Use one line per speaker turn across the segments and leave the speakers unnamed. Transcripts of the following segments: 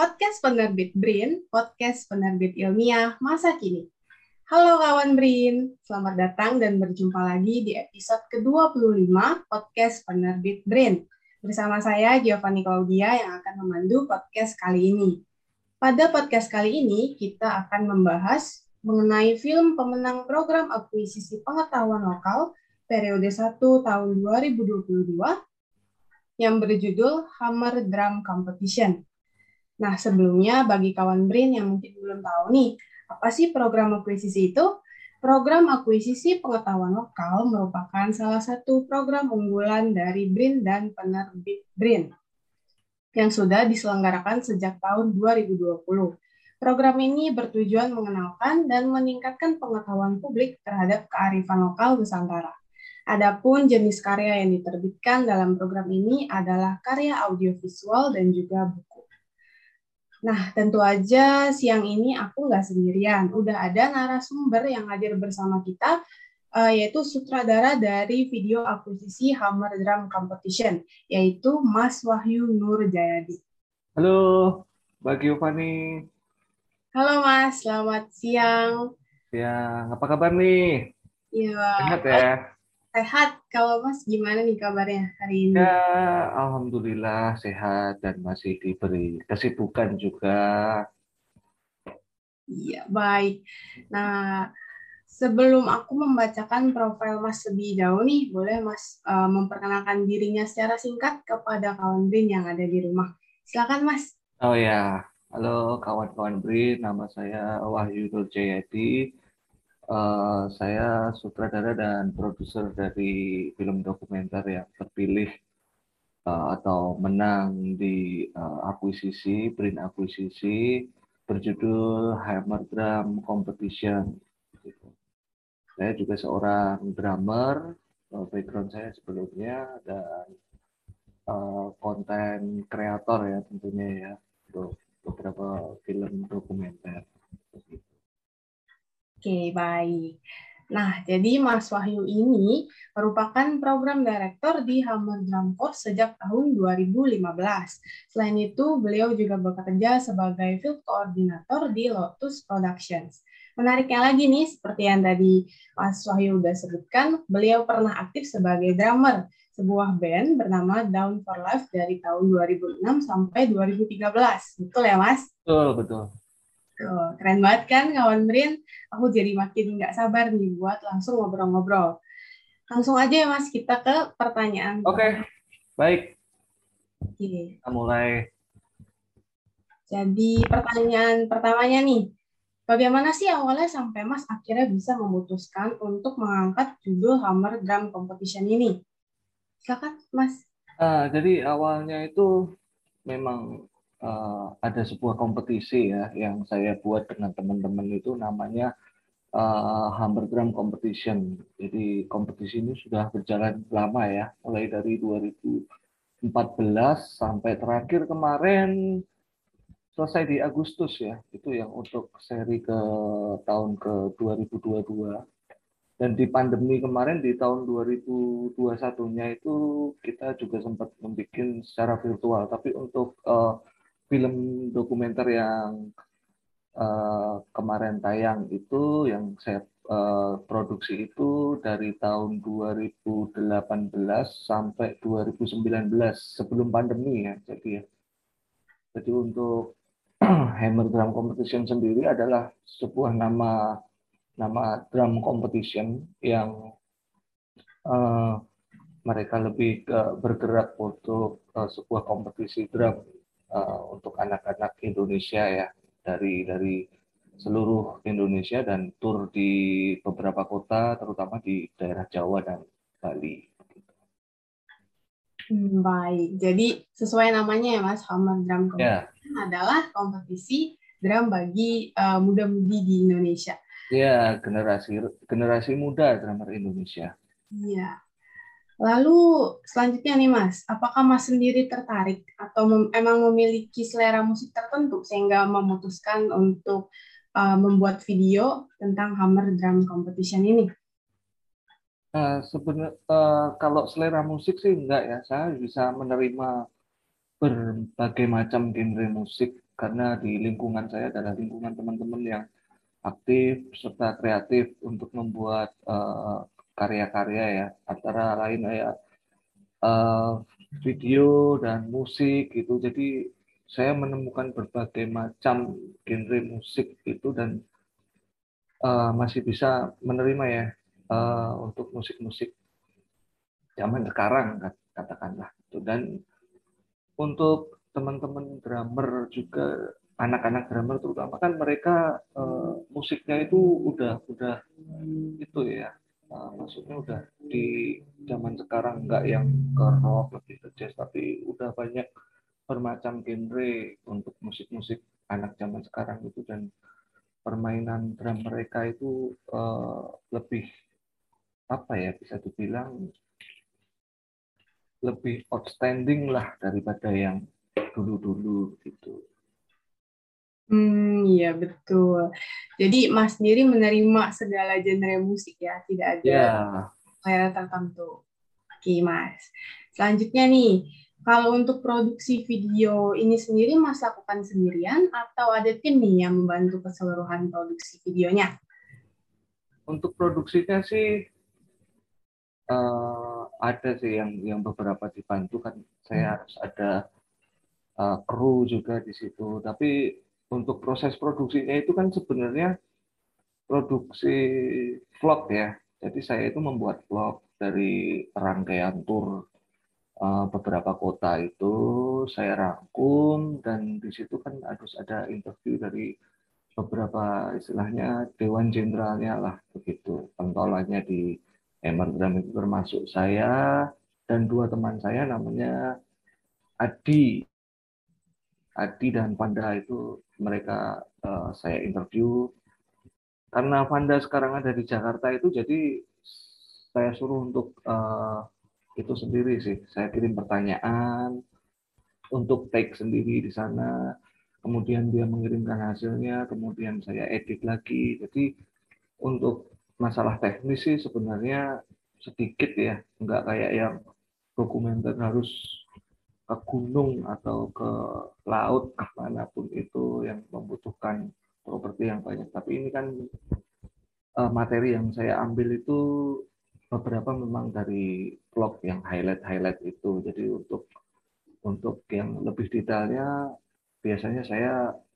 podcast penerbit BRIN, podcast penerbit ilmiah masa kini. Halo kawan BRIN, selamat datang dan berjumpa lagi di episode ke-25 podcast penerbit BRIN. Bersama saya Giovanni Claudia yang akan memandu podcast kali ini. Pada podcast kali ini, kita akan membahas mengenai film pemenang program akuisisi pengetahuan lokal periode 1 tahun 2022 yang berjudul Hammer Drum Competition. Nah, sebelumnya bagi kawan BRIN yang mungkin belum tahu nih, apa sih program akuisisi itu? Program akuisisi pengetahuan lokal merupakan salah satu program unggulan dari BRIN dan penerbit BRIN yang sudah diselenggarakan sejak tahun 2020. Program ini bertujuan mengenalkan dan meningkatkan pengetahuan publik terhadap kearifan lokal Nusantara. Adapun jenis karya yang diterbitkan dalam program ini adalah karya audiovisual dan juga buku. Nah, tentu aja siang ini aku nggak sendirian. Udah ada narasumber yang hadir bersama kita, uh, yaitu sutradara dari video akuisisi Hammer Drum Competition, yaitu Mas Wahyu Nur Jayadi.
Halo, Mbak Giovanni.
Halo Mas, selamat siang.
Siang, apa kabar nih?
Iya.
Sehat ya?
Sehat. Kalau Mas gimana nih kabarnya hari ini?
Ya, alhamdulillah sehat dan masih diberi kesibukan juga.
Iya, baik. Nah, sebelum aku membacakan profil Mas lebih jauh nih, boleh Mas uh, memperkenalkan dirinya secara singkat kepada kawan Brin yang ada di rumah. Silakan Mas.
Oh ya, halo kawan-kawan Brin, nama saya Wahyu Nur Jayadi uh, saya sutradara dan produser dari film dokumenter yang terpilih uh, atau menang di uh, akuisisi, print akuisisi berjudul Hammer Drum Competition. Gitu. Saya juga seorang drummer, uh, background saya sebelumnya dan uh, konten kreator ya tentunya ya untuk beberapa film dokumenter.
Oke, baik. Nah, jadi Mas Wahyu ini merupakan program director di Hammer Drum Corps sejak tahun 2015. Selain itu, beliau juga bekerja sebagai field coordinator di Lotus Productions. Menariknya lagi nih, seperti yang tadi Mas Wahyu sudah sebutkan, beliau pernah aktif sebagai drummer sebuah band bernama Down for Life dari tahun 2006 sampai 2013. Betul ya, Mas?
Betul, betul.
Tuh, keren banget kan kawan Brin? Aku jadi makin nggak sabar nih buat langsung ngobrol-ngobrol. Langsung aja ya Mas, kita ke pertanyaan.
Oke, okay. baik.
Oke.
Kita mulai.
Jadi pertanyaan pertamanya nih, bagaimana sih awalnya sampai Mas akhirnya bisa memutuskan untuk mengangkat judul Hammer Drum Competition ini? Silakan Mas.
Uh, jadi awalnya itu memang uh, ada sebuah kompetisi ya yang saya buat dengan teman-teman itu namanya uh, Hammer Drum Competition. Jadi kompetisi ini sudah berjalan lama ya, mulai dari 2014 sampai terakhir kemarin selesai di Agustus ya. Itu yang untuk seri ke tahun ke 2022. Dan di pandemi kemarin di tahun 2021-nya itu kita juga sempat membuat secara virtual. Tapi untuk uh, film dokumenter yang uh, kemarin tayang itu yang saya uh, produksi itu dari tahun 2018 sampai 2019 sebelum pandemi ya jadi ya. Jadi untuk Hammer Drum Competition sendiri adalah sebuah nama nama drum competition yang uh, mereka lebih uh, bergerak untuk uh, sebuah kompetisi drum uh, untuk anak-anak Indonesia ya dari dari seluruh Indonesia dan tur di beberapa kota terutama di daerah Jawa dan Bali.
Hmm, baik, jadi sesuai namanya ya Mas, Hammer Drum Competition yeah. adalah kompetisi drum bagi uh, muda-mudi di Indonesia.
Iya, generasi generasi muda drummer Indonesia.
Iya. Lalu selanjutnya nih Mas, apakah Mas sendiri tertarik atau mem emang memiliki selera musik tertentu sehingga memutuskan untuk uh, membuat video tentang Hammer Drum Competition ini?
Uh, Sebenarnya uh, kalau selera musik sih enggak ya, saya bisa menerima berbagai macam genre musik karena di lingkungan saya adalah lingkungan teman-teman yang aktif serta kreatif untuk membuat karya-karya ya antara lain ya uh, video dan musik gitu. Jadi saya menemukan berbagai macam genre musik itu dan uh, masih bisa menerima ya uh, untuk musik-musik zaman sekarang katakanlah itu dan untuk teman-teman drummer juga anak-anak drummer terutama kan mereka uh, musiknya itu udah udah itu ya uh, maksudnya udah di zaman sekarang nggak yang ke rock lebih ke jazz tapi udah banyak bermacam genre untuk musik-musik anak zaman sekarang itu dan permainan drum mereka itu uh, lebih apa ya bisa dibilang lebih outstanding lah daripada yang dulu-dulu gitu.
Hmm, iya betul. Jadi Mas sendiri menerima segala genre musik ya, tidak ada yeah. tertentu. Oke Mas. Selanjutnya nih, kalau untuk produksi video ini sendiri Mas lakukan sendirian atau ada tim nih yang membantu keseluruhan produksi videonya?
Untuk produksinya sih uh, ada sih yang yang beberapa dibantu kan saya hmm. harus ada uh, kru juga di situ. Tapi untuk proses produksinya itu kan sebenarnya produksi vlog ya. Jadi saya itu membuat vlog dari rangkaian tour Eh, beberapa kota itu. Saya rangkum dan di situ kan harus ada interview dari beberapa istilahnya dewan jenderalnya lah begitu. Pentolannya di Emergram itu termasuk saya dan dua teman saya namanya Adi. Adi dan Panda itu mereka uh, saya interview karena Panda sekarang ada di Jakarta itu jadi saya suruh untuk uh, itu sendiri sih. Saya kirim pertanyaan untuk take sendiri di sana, kemudian dia mengirimkan hasilnya, kemudian saya edit lagi. Jadi untuk masalah teknis sih sebenarnya sedikit ya, nggak kayak yang dokumenter harus ke gunung atau ke laut ke mana pun itu yang membutuhkan properti yang banyak. Tapi ini kan eh, materi yang saya ambil itu beberapa memang dari vlog yang highlight-highlight itu. Jadi untuk untuk yang lebih detailnya biasanya saya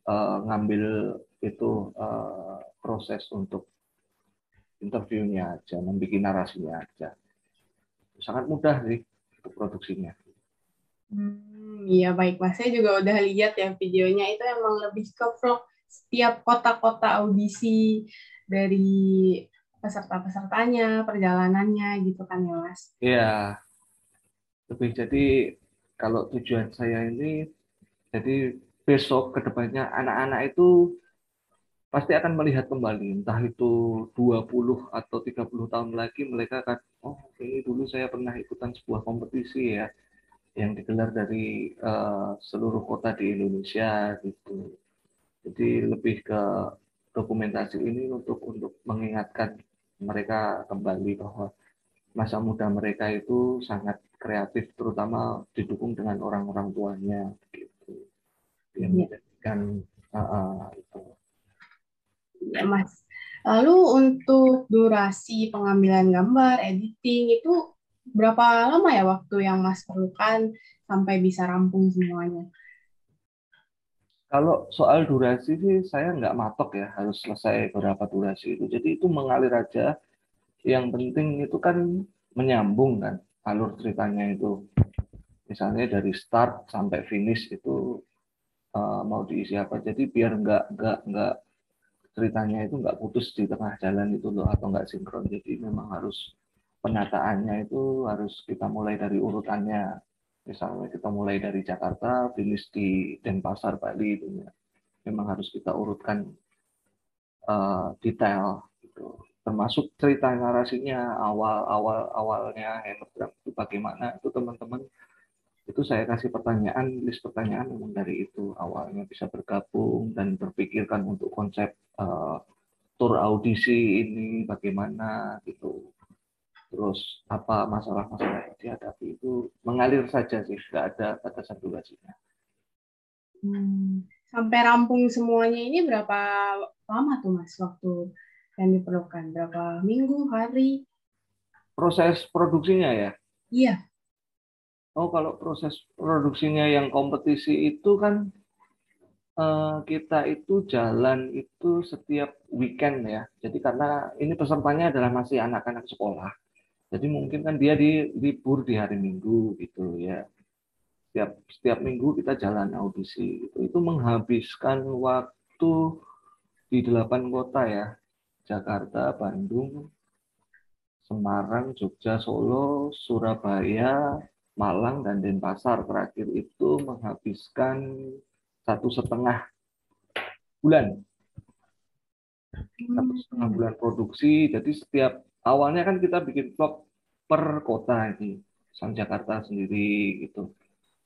uh, ngambil itu uh, proses untuk interviewnya aja, membuat narasinya aja. Sangat mudah sih untuk produksinya.
Hmm, iya baik mas, saya juga udah lihat ya videonya itu emang lebih ke vlog setiap kota-kota audisi dari peserta-pesertanya, perjalanannya gitu kan ya Mas?
Iya. Lebih jadi kalau tujuan saya ini jadi besok ke depannya anak-anak itu pasti akan melihat kembali entah itu 20 atau 30 tahun lagi mereka akan oh ini dulu saya pernah ikutan sebuah kompetisi ya yang digelar dari uh, seluruh kota di Indonesia gitu. Jadi lebih ke dokumentasi ini untuk untuk mengingatkan mereka kembali bahwa masa muda mereka itu sangat kreatif terutama didukung dengan orang-orang tuanya gitu yang ya. menjadikan uh, uh, itu
ya mas lalu untuk durasi pengambilan gambar editing itu berapa lama ya waktu yang mas perlukan sampai bisa rampung semuanya
kalau soal durasi sih saya nggak matok ya harus selesai berapa durasi itu. Jadi itu mengalir aja. Yang penting itu kan menyambung kan alur ceritanya itu. Misalnya dari start sampai finish itu uh, mau diisi apa. Jadi biar nggak nggak nggak ceritanya itu nggak putus di tengah jalan itu loh atau nggak sinkron. Jadi memang harus penataannya itu harus kita mulai dari urutannya misalnya kita mulai dari Jakarta, finish di Denpasar, Bali itu ya. memang harus kita urutkan uh, detail gitu. Termasuk cerita narasinya awal awal awalnya itu bagaimana itu teman-teman itu saya kasih pertanyaan list pertanyaan memang dari itu awalnya bisa bergabung dan berpikirkan untuk konsep uh, tour audisi ini bagaimana gitu terus apa masalah-masalah yang dihadapi itu mengalir saja sih, nggak ada batasan durasinya.
Hmm, sampai rampung semuanya ini berapa lama tuh Mas waktu yang diperlukan? Berapa minggu, hari?
Proses produksinya ya?
Iya.
Oh, kalau proses produksinya yang kompetisi itu kan uh, kita itu jalan itu setiap weekend ya. Jadi karena ini pesertanya adalah masih anak-anak sekolah. Jadi mungkin kan dia di libur di hari Minggu gitu ya. Setiap setiap minggu kita jalan audisi itu itu menghabiskan waktu di delapan kota ya. Jakarta, Bandung, Semarang, Jogja, Solo, Surabaya, Malang, dan Denpasar terakhir itu menghabiskan satu setengah bulan. Satu setengah bulan produksi. Jadi setiap awalnya kan kita bikin vlog per kota ini. Sang Jakarta sendiri gitu.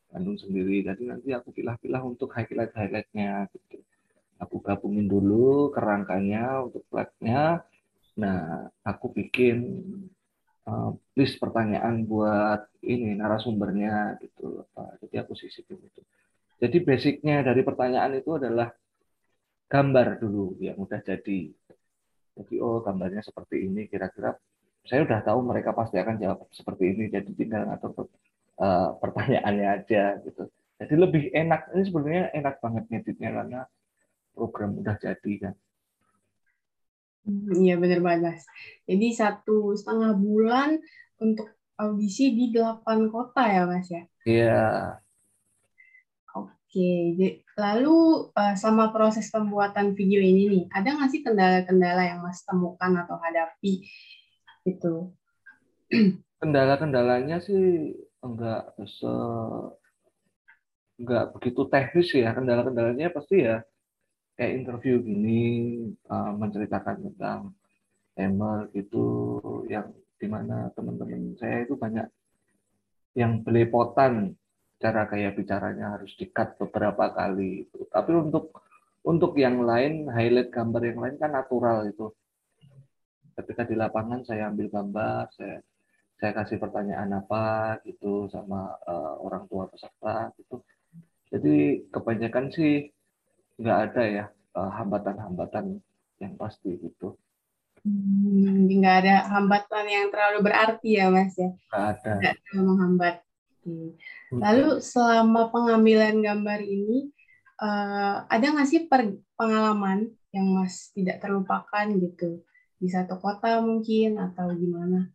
Bandung sendiri. Jadi nanti aku pilah-pilah untuk highlight-highlightnya gitu. Aku gabungin dulu kerangkanya untuk flagnya. Nah, aku bikin uh, list pertanyaan buat ini narasumbernya gitu. Jadi aku sisipin itu. Jadi basicnya dari pertanyaan itu adalah gambar dulu yang udah jadi. Jadi oh gambarnya seperti ini kira-kira saya udah tahu mereka pasti akan jawab seperti ini jadi tinggal ngatur uh, pertanyaannya aja gitu. Jadi lebih enak ini sebenarnya enak banget ngeditnya karena program udah jadi kan.
Hmm, iya benar banget. Jadi satu setengah bulan untuk audisi di delapan kota ya mas ya?
Iya.
Oke, lalu uh, sama proses pembuatan video ini nih, ada nggak sih kendala-kendala yang Mas temukan atau hadapi itu?
Kendala-kendalanya sih enggak se enggak begitu teknis ya. Kendala-kendalanya pasti ya kayak interview gini uh, menceritakan tentang email gitu yang di mana teman-teman saya itu banyak yang belepotan cara kayak bicaranya harus dikat beberapa kali itu. Tapi untuk untuk yang lain highlight gambar yang lain kan natural itu. Ketika di lapangan saya ambil gambar, saya saya kasih pertanyaan apa gitu sama uh, orang tua peserta gitu. Jadi kebanyakan sih nggak ada ya eh, hambatan-hambatan uh, yang pasti gitu.
Hmm, nggak ada hambatan yang terlalu berarti ya mas ya.
Nggak ada.
Nggak terlalu menghambat. Hmm. Lalu selama pengambilan gambar ini, uh, ada nggak sih pengalaman yang Mas tidak terlupakan gitu? Di satu kota mungkin atau gimana?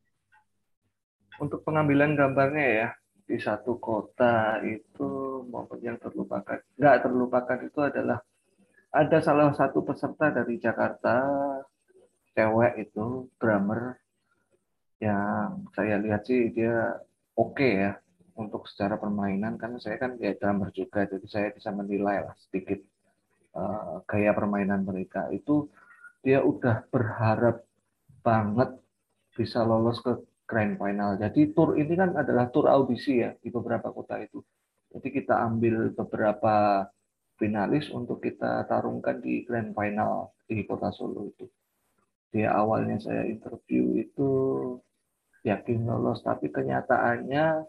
Untuk pengambilan gambarnya ya, di satu kota itu maupun yang terlupakan. Nggak terlupakan itu adalah ada salah satu peserta dari Jakarta, cewek itu, drummer, yang saya lihat sih dia oke okay ya untuk secara permainan kan saya kan ya drummer juga jadi saya bisa menilai lah sedikit uh, gaya permainan mereka. Itu dia udah berharap banget bisa lolos ke grand final. Jadi tour ini kan adalah tour audisi ya di beberapa kota itu. Jadi kita ambil beberapa finalis untuk kita tarungkan di grand final di kota Solo itu. Dia awalnya saya interview itu yakin lolos tapi kenyataannya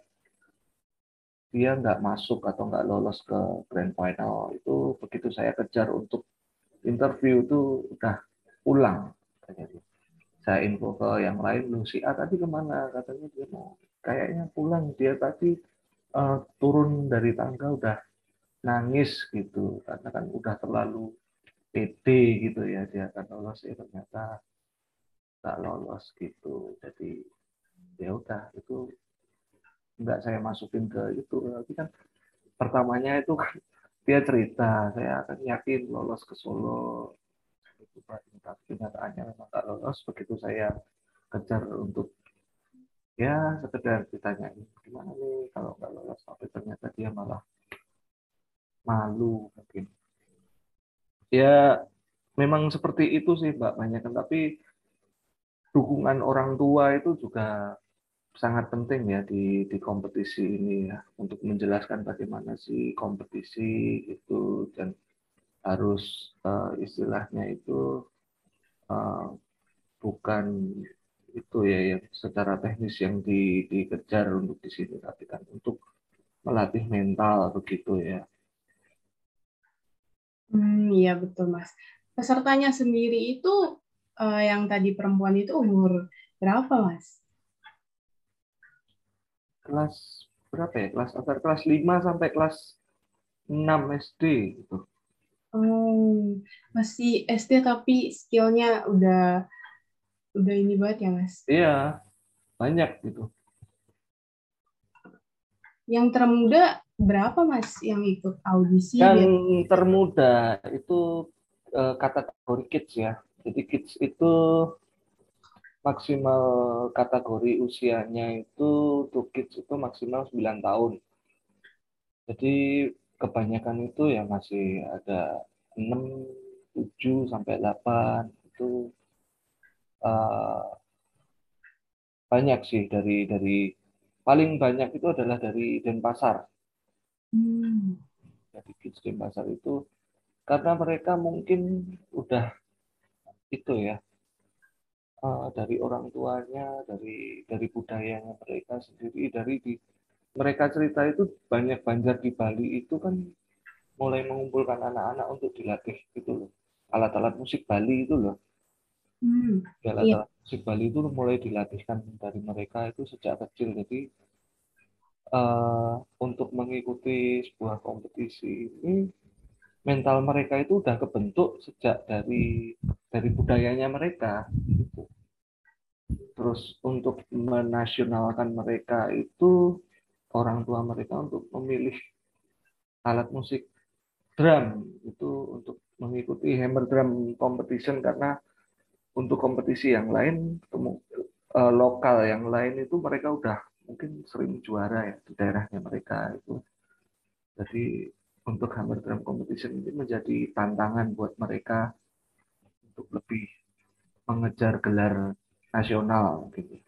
dia nggak masuk atau nggak lolos ke grand final itu begitu saya kejar untuk interview itu udah pulang katanya saya info ke yang lain lu si A tadi ke mana? Katanya dia mau kayaknya pulang dia tadi uh, turun dari tangga udah nangis gitu. Karena kan udah terlalu pede gitu ya dia akan lolos ya ternyata nggak lolos gitu. Jadi ya udah itu nggak saya masukin ke itu. Tapi kan pertamanya itu kan dia cerita saya akan yakin lolos ke Solo. Itu kenyataannya memang nggak lolos. Begitu saya kejar untuk ya sekedar ditanyain gimana nih kalau nggak lolos? Tapi ternyata dia malah malu mungkin. Ya memang seperti itu sih mbak banyak. Tapi dukungan orang tua itu juga sangat penting ya di di kompetisi ini ya untuk menjelaskan bagaimana sih kompetisi itu dan harus uh, istilahnya itu uh, bukan itu ya yang secara teknis yang di, dikejar untuk di sini tapi kan untuk melatih mental begitu ya
iya betul mas. Pesertanya sendiri itu uh, yang tadi perempuan itu umur berapa mas?
Kelas berapa ya? Kelas antara kelas 5 sampai kelas 6 SD gitu.
Oh, masih SD tapi skillnya udah udah ini banget ya mas?
Iya, banyak gitu.
Yang termuda berapa mas yang ikut audisi?
Yang termuda itu uh, kategori kids ya. Jadi kids itu maksimal kategori usianya itu untuk kids itu maksimal 9 tahun. Jadi kebanyakan itu ya masih ada 6, 7 sampai 8 itu uh, banyak sih dari dari paling banyak itu adalah dari Denpasar. Hmm. Dari kids Denpasar itu karena mereka mungkin udah itu ya uh, dari orang tuanya, dari dari budayanya mereka sendiri, dari di mereka cerita itu banyak banjar di Bali itu kan mulai mengumpulkan anak-anak untuk dilatih gitu loh. Alat-alat musik Bali itu loh. Hmm, alat-alat iya. musik Bali itu mulai dilatihkan dari mereka itu sejak kecil. Jadi uh, untuk mengikuti sebuah kompetisi ini mental mereka itu udah kebentuk sejak dari dari budayanya mereka gitu. Terus untuk menasionalkan mereka itu orang tua mereka untuk memilih alat musik drum. Itu untuk mengikuti hammer drum competition karena untuk kompetisi yang lain uh, lokal yang lain itu mereka udah mungkin sering juara ya di daerahnya mereka itu. Jadi untuk Hammer Drum Competition ini menjadi tantangan buat mereka untuk lebih mengejar gelar nasional gitu.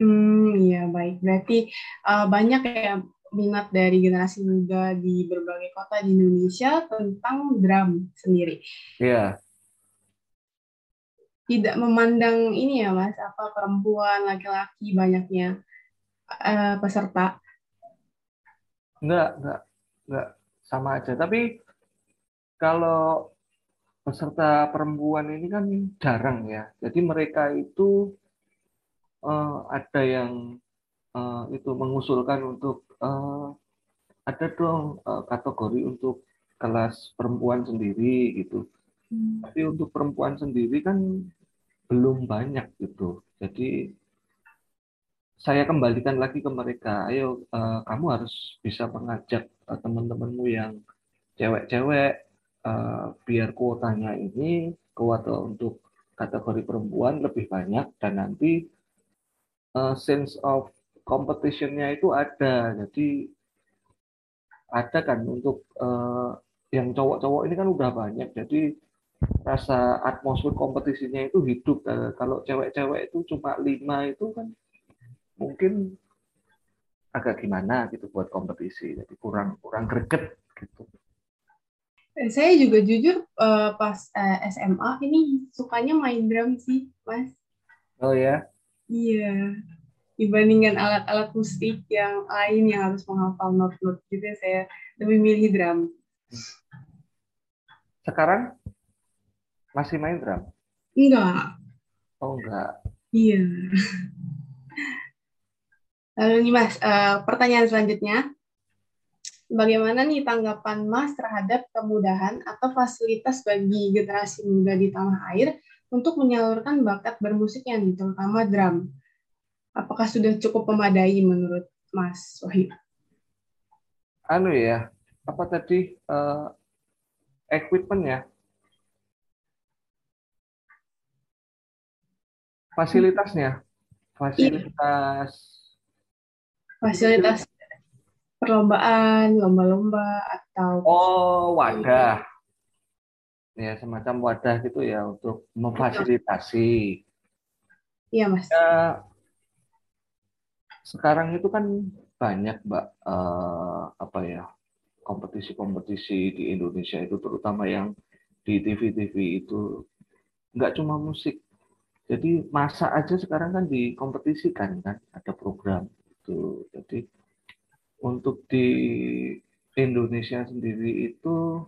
Hmm, iya baik. Berarti uh, banyak ya minat dari generasi muda di berbagai kota di Indonesia tentang drum sendiri.
Iya.
Tidak memandang ini ya mas, apa perempuan, laki-laki banyaknya uh, peserta
Enggak, enggak, enggak sama aja. Tapi kalau peserta perempuan ini kan jarang ya. Jadi mereka itu uh, ada yang uh, itu mengusulkan untuk uh, ada dong uh, kategori untuk kelas perempuan sendiri gitu. Hmm. Tapi untuk perempuan sendiri kan belum banyak gitu. Jadi saya kembalikan lagi ke mereka. Ayo, uh, kamu harus bisa mengajak uh, teman-temanmu yang cewek-cewek uh, biar kuotanya ini kuota untuk kategori perempuan lebih banyak dan nanti uh, sense of competitionnya itu ada. Jadi ada kan untuk uh, yang cowok-cowok ini kan udah banyak. Jadi rasa atmosfer kompetisinya itu hidup. Kalau cewek-cewek itu cuma lima itu kan mungkin agak gimana gitu buat kompetisi jadi kurang kurang greget gitu
saya juga jujur uh, pas uh, eh, SMA ini sukanya main drum sih mas.
Oh ya?
Iya. Dibandingkan alat-alat musik yang lain yang harus menghafal not-not gitu saya lebih milih drum.
Sekarang masih main drum?
Enggak.
Oh enggak.
Iya. Lalu nih Mas, uh, pertanyaan selanjutnya. Bagaimana nih tanggapan Mas terhadap kemudahan atau fasilitas bagi generasi muda di tanah air untuk menyalurkan bakat bermusiknya nih, terutama drum? Apakah sudah cukup memadai menurut Mas Wahyu?
Anu ya, apa tadi uh, equipment ya? Fasilitasnya, fasilitas
fasilitas perlombaan, lomba-lomba atau
Oh, wadah. Ya, semacam wadah gitu ya untuk memfasilitasi.
Iya, Mas.
Ya, sekarang itu kan banyak, Mbak, eh, apa ya, kompetisi-kompetisi di Indonesia itu terutama yang di TV-TV itu nggak cuma musik. Jadi masa aja sekarang kan dikompetisikan kan, ada program gitu. Jadi untuk di Indonesia sendiri itu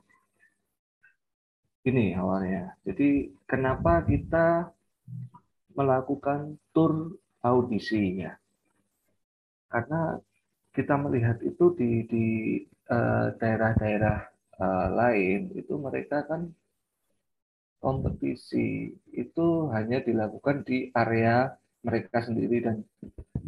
Ini awalnya. Jadi kenapa kita melakukan tour audisi ya? Karena kita melihat itu di eh, daerah-daerah uh, lain itu mereka kan kompetisi itu hanya dilakukan di area mereka sendiri dan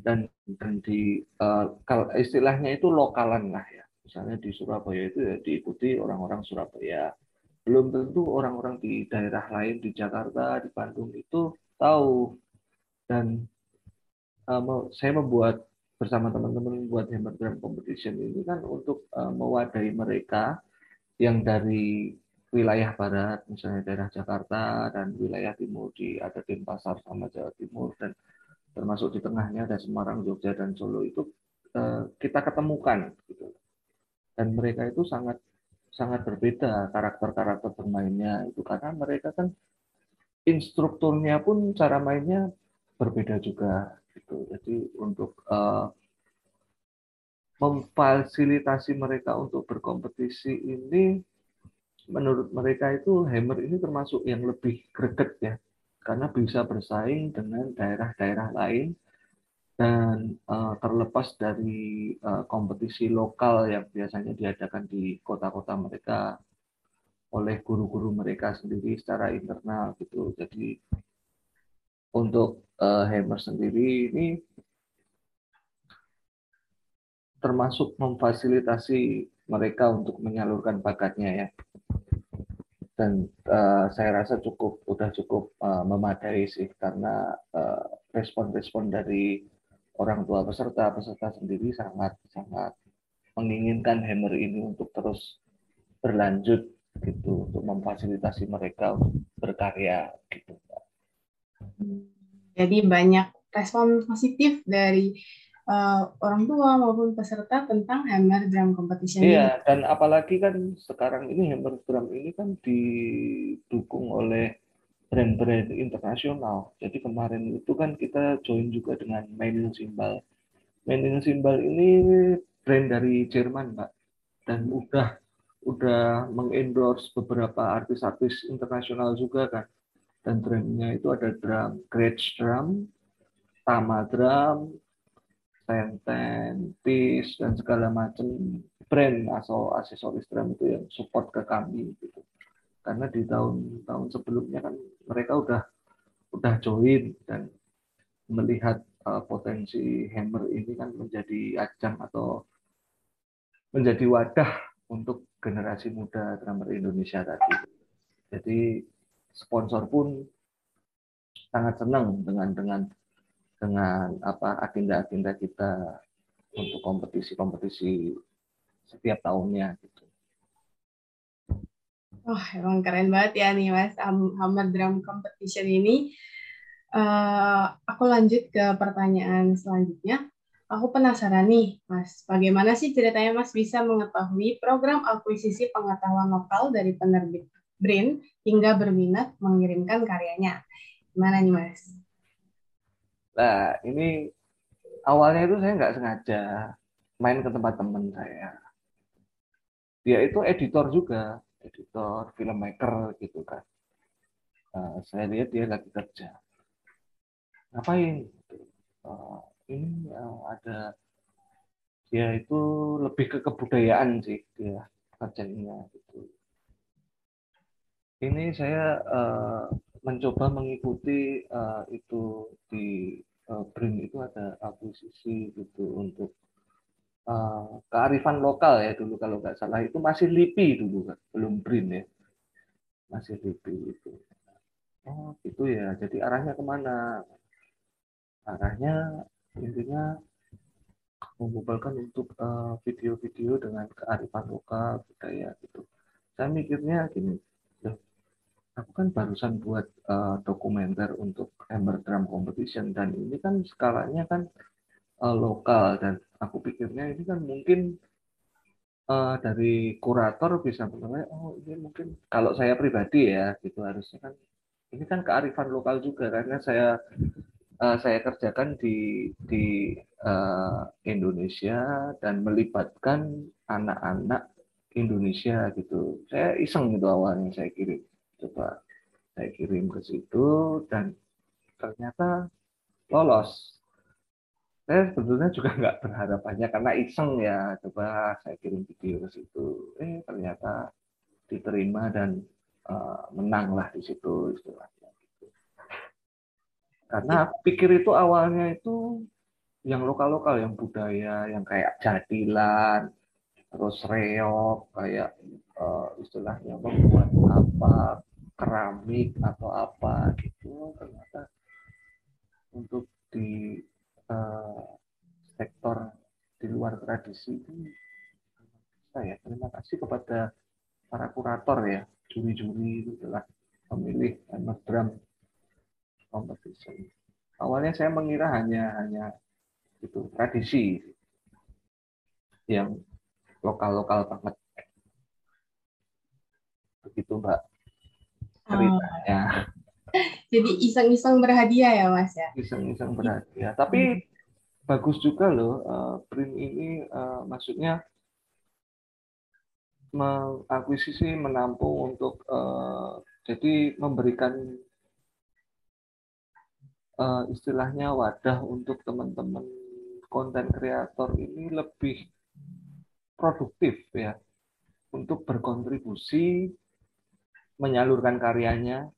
dan dan di uh, istilahnya itu lokalan lah ya. Misalnya di Surabaya itu ya diikuti orang-orang Surabaya. Belum tentu orang-orang di daerah lain di Jakarta di Bandung itu tahu. Dan uh, saya membuat bersama teman-teman membuat Hammer Drum Competition ini kan untuk uh, mewadahi mereka yang dari wilayah barat, misalnya daerah Jakarta dan wilayah timur di ada Denpasar sama Jawa Timur dan termasuk di tengahnya ada Semarang, Jogja dan Solo itu eh, kita ketemukan gitu. Dan mereka itu sangat sangat berbeda karakter-karakter bermainnya itu karena mereka kan instrukturnya pun cara mainnya berbeda juga gitu. Jadi untuk uh, memfasilitasi mereka untuk berkompetisi ini menurut mereka itu Hammer ini termasuk yang lebih greget ya karena bisa bersaing dengan daerah-daerah lain dan uh, terlepas dari uh, kompetisi lokal yang biasanya diadakan di kota-kota mereka oleh guru-guru mereka sendiri secara internal gitu. Jadi untuk uh, Hammer sendiri ini termasuk memfasilitasi mereka untuk menyalurkan bakatnya ya dan uh, saya rasa cukup udah cukup uh, memadai sih karena eh, respon-respon uh, dari orang tua peserta peserta sendiri sangat sangat menginginkan Hammer ini untuk terus berlanjut gitu untuk memfasilitasi mereka untuk berkarya gitu.
Jadi banyak respon positif dari uh, orang tua maupun peserta tentang hammer drum competition
iya, ini. dan apalagi kan sekarang ini hammer drum ini kan didukung oleh brand-brand internasional. Jadi kemarin itu kan kita join juga dengan Mainin Simbal. Mainin Simbal ini brand dari Jerman, Mbak. Dan udah udah mengendorse beberapa artis-artis internasional juga kan. Dan drumnya itu ada drum, Great Drum, Tama Drum, Tenten, Tis, dan segala macam brand atau aksesoris drum itu yang support ke kami gitu. Karena di tahun-tahun sebelumnya kan mereka udah udah join dan melihat uh, potensi Hammer ini kan menjadi ajang atau menjadi wadah untuk generasi muda drummer Indonesia tadi. Jadi sponsor pun sangat senang dengan dengan dengan apa agenda-agenda kita untuk kompetisi-kompetisi setiap tahunnya gitu.
Wah, emang keren banget ya nih Mas Hammer Drum Competition ini. Uh, aku lanjut ke pertanyaan selanjutnya. Aku penasaran nih, Mas, bagaimana sih ceritanya Mas bisa mengetahui program akuisisi pengetahuan lokal dari penerbit BRIN hingga berminat mengirimkan karyanya? Gimana nih, Mas?
Nah, ini awalnya itu saya nggak sengaja main ke tempat teman saya. Dia itu editor juga, editor, filmmaker gitu kan. Uh, saya lihat dia lagi kerja. Ngapain? Uh, ini uh, ada dia itu lebih ke kebudayaan sih dia kerjanya gitu. Ini saya uh, mencoba mengikuti uh, itu di uh, BRIN itu ada akuisisi gitu untuk uh, kearifan lokal ya dulu kalau nggak salah. Itu masih LIPI dulu kan belum BRIN ya. Masih LIPI itu. Oh gitu ya. Jadi arahnya ke mana? Arahnya intinya mengumpulkan untuk video-video uh, dengan kearifan lokal budaya gitu. Saya mikirnya gini aku kan barusan buat uh, dokumenter untuk Hammer Drum Competition dan ini kan skalanya kan uh, lokal dan aku pikirnya ini kan mungkin uh, dari kurator bisa menilai oh ini mungkin kalau saya pribadi ya gitu harusnya kan ini kan kearifan lokal juga karena saya uh, saya kerjakan di di uh, Indonesia dan melibatkan anak-anak Indonesia gitu. Saya iseng itu awalnya saya kirim coba saya kirim ke situ dan ternyata lolos. Saya sebetulnya juga nggak berharap banyak karena iseng ya. Coba saya kirim video ke situ. Eh ternyata diterima dan uh, menang lah di situ istilahnya gitu. karena pikir itu awalnya itu yang lokal-lokal yang budaya yang kayak jadilan terus reok kayak uh, istilahnya membuat apa keramik atau apa gitu. Ternyata untuk di uh, sektor di luar tradisi itu saya terima kasih kepada para kurator ya juri-juri itu telah memilih drum competition. Awalnya saya mengira hanya hanya itu tradisi yang lokal-lokal banget. Begitu mbak ceritanya oh.
Jadi iseng-iseng berhadiah ya Mas ya?
Iseng-iseng berhadiah. Tapi hmm. bagus juga loh uh, print ini uh, maksudnya mengakuisisi menampung untuk uh, jadi memberikan uh, istilahnya wadah untuk teman-teman konten kreator ini lebih produktif ya untuk berkontribusi menyalurkan karyanya.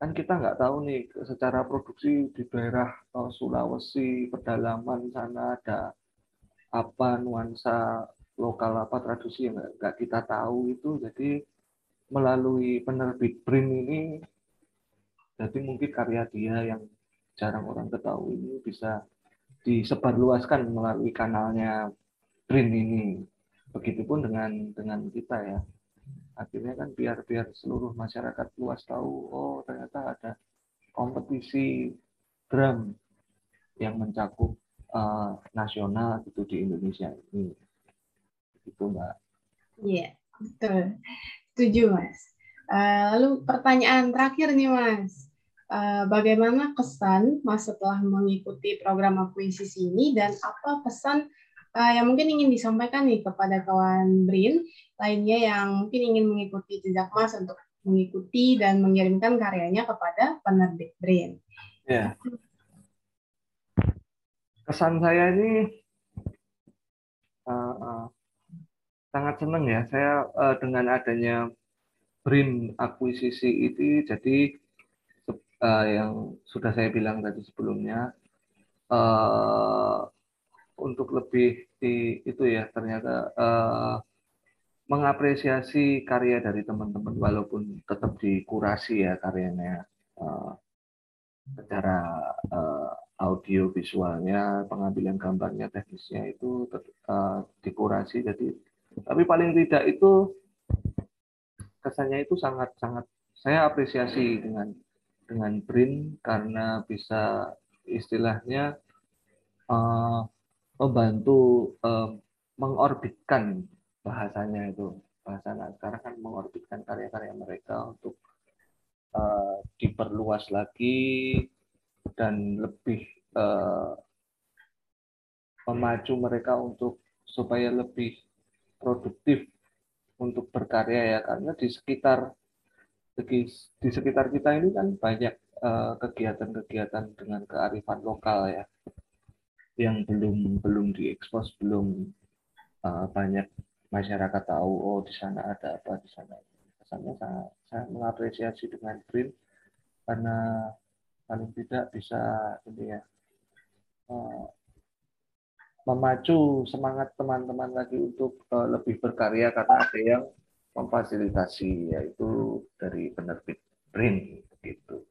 Kan kita nggak tahu nih secara produksi di daerah uh, Sulawesi pedalaman sana ada apa nuansa lokal apa tradisi yang nggak kita tahu itu. Jadi melalui penerbit print ini jadi mungkin karya dia yang jarang orang ketahui ini bisa disebarluaskan melalui kanalnya print ini. Begitupun dengan dengan kita ya akhirnya kan biar biar seluruh masyarakat luas tahu oh ternyata ada kompetisi drum yang mencakup uh, nasional gitu di Indonesia ini. Itu mbak.
Iya yeah, betul. Setuju mas. Uh, lalu pertanyaan terakhir nih mas. Uh, bagaimana kesan mas setelah mengikuti program akuisisi ini dan apa pesan yang mungkin ingin disampaikan nih kepada kawan Brin lainnya yang mungkin ingin mengikuti jejak Mas untuk mengikuti dan mengirimkan karyanya kepada penerbit Brin.
Ya. Kesan saya ini uh, uh, sangat senang ya. Saya uh, dengan adanya Brin akuisisi itu jadi uh, yang sudah saya bilang tadi sebelumnya uh, untuk lebih di itu ya ternyata uh, mengapresiasi karya dari teman-teman walaupun tetap dikurasi ya karyanya uh, secara uh, audio visualnya pengambilan gambarnya teknisnya itu uh, dikurasi. Jadi tapi paling tidak itu kesannya itu sangat sangat saya apresiasi dengan dengan print karena bisa istilahnya uh, membantu um, mengorbitkan bahasanya itu bahasa anak sekarang kan mengorbitkan karya-karya mereka untuk uh, diperluas lagi dan lebih uh, memacu mereka untuk supaya lebih produktif untuk berkarya ya. Karena di sekitar di, sekitar kita ini kan banyak kegiatan-kegiatan uh, dengan kearifan lokal ya. Yang belum belum diekspos belum uh, banyak masyarakat tahu oh di sana ada apa di sana kesannya sangat saya mengapresiasi dengan print karena paling tidak bisa ini ya uh, memacu semangat teman-teman lagi untuk uh, lebih berkarya karena ada yang memfasilitasi yaitu dari penerbit print gitu.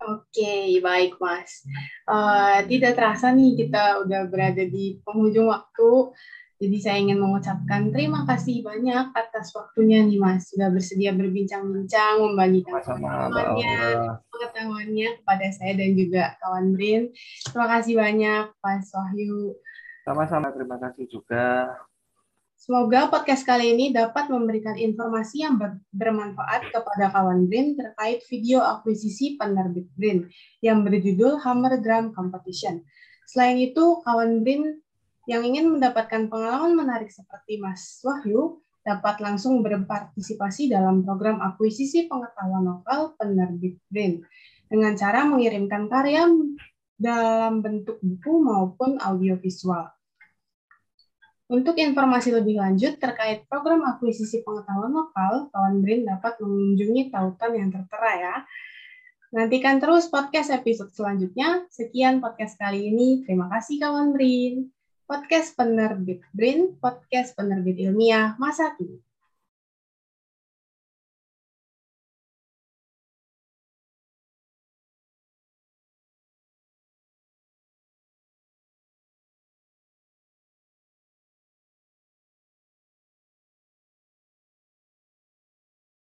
Oke, baik Mas. Uh, tidak terasa nih kita udah berada di penghujung waktu. Jadi saya ingin mengucapkan terima kasih banyak atas waktunya nih Mas. Sudah bersedia berbincang-bincang, membagikan pengetahuannya, pengetahuannya kepada saya dan juga kawan Brin. Terima kasih banyak Mas Wahyu.
Sama-sama, terima kasih juga.
Semoga podcast kali ini dapat memberikan informasi yang bermanfaat kepada kawan Brin terkait video akuisisi penerbit Brin yang berjudul Hammer Drum Competition. Selain itu, kawan Brin yang ingin mendapatkan pengalaman menarik seperti Mas Wahyu dapat langsung berpartisipasi dalam program akuisisi pengetahuan lokal penerbit BRIN dengan cara mengirimkan karya dalam bentuk buku maupun audiovisual. Untuk informasi lebih lanjut terkait program akuisisi pengetahuan lokal, kawan BRIN dapat mengunjungi tautan yang tertera ya. Nantikan terus podcast episode selanjutnya. Sekian podcast kali ini. Terima kasih kawan BRIN podcast penerbit BRIN, podcast penerbit ilmiah masa kini.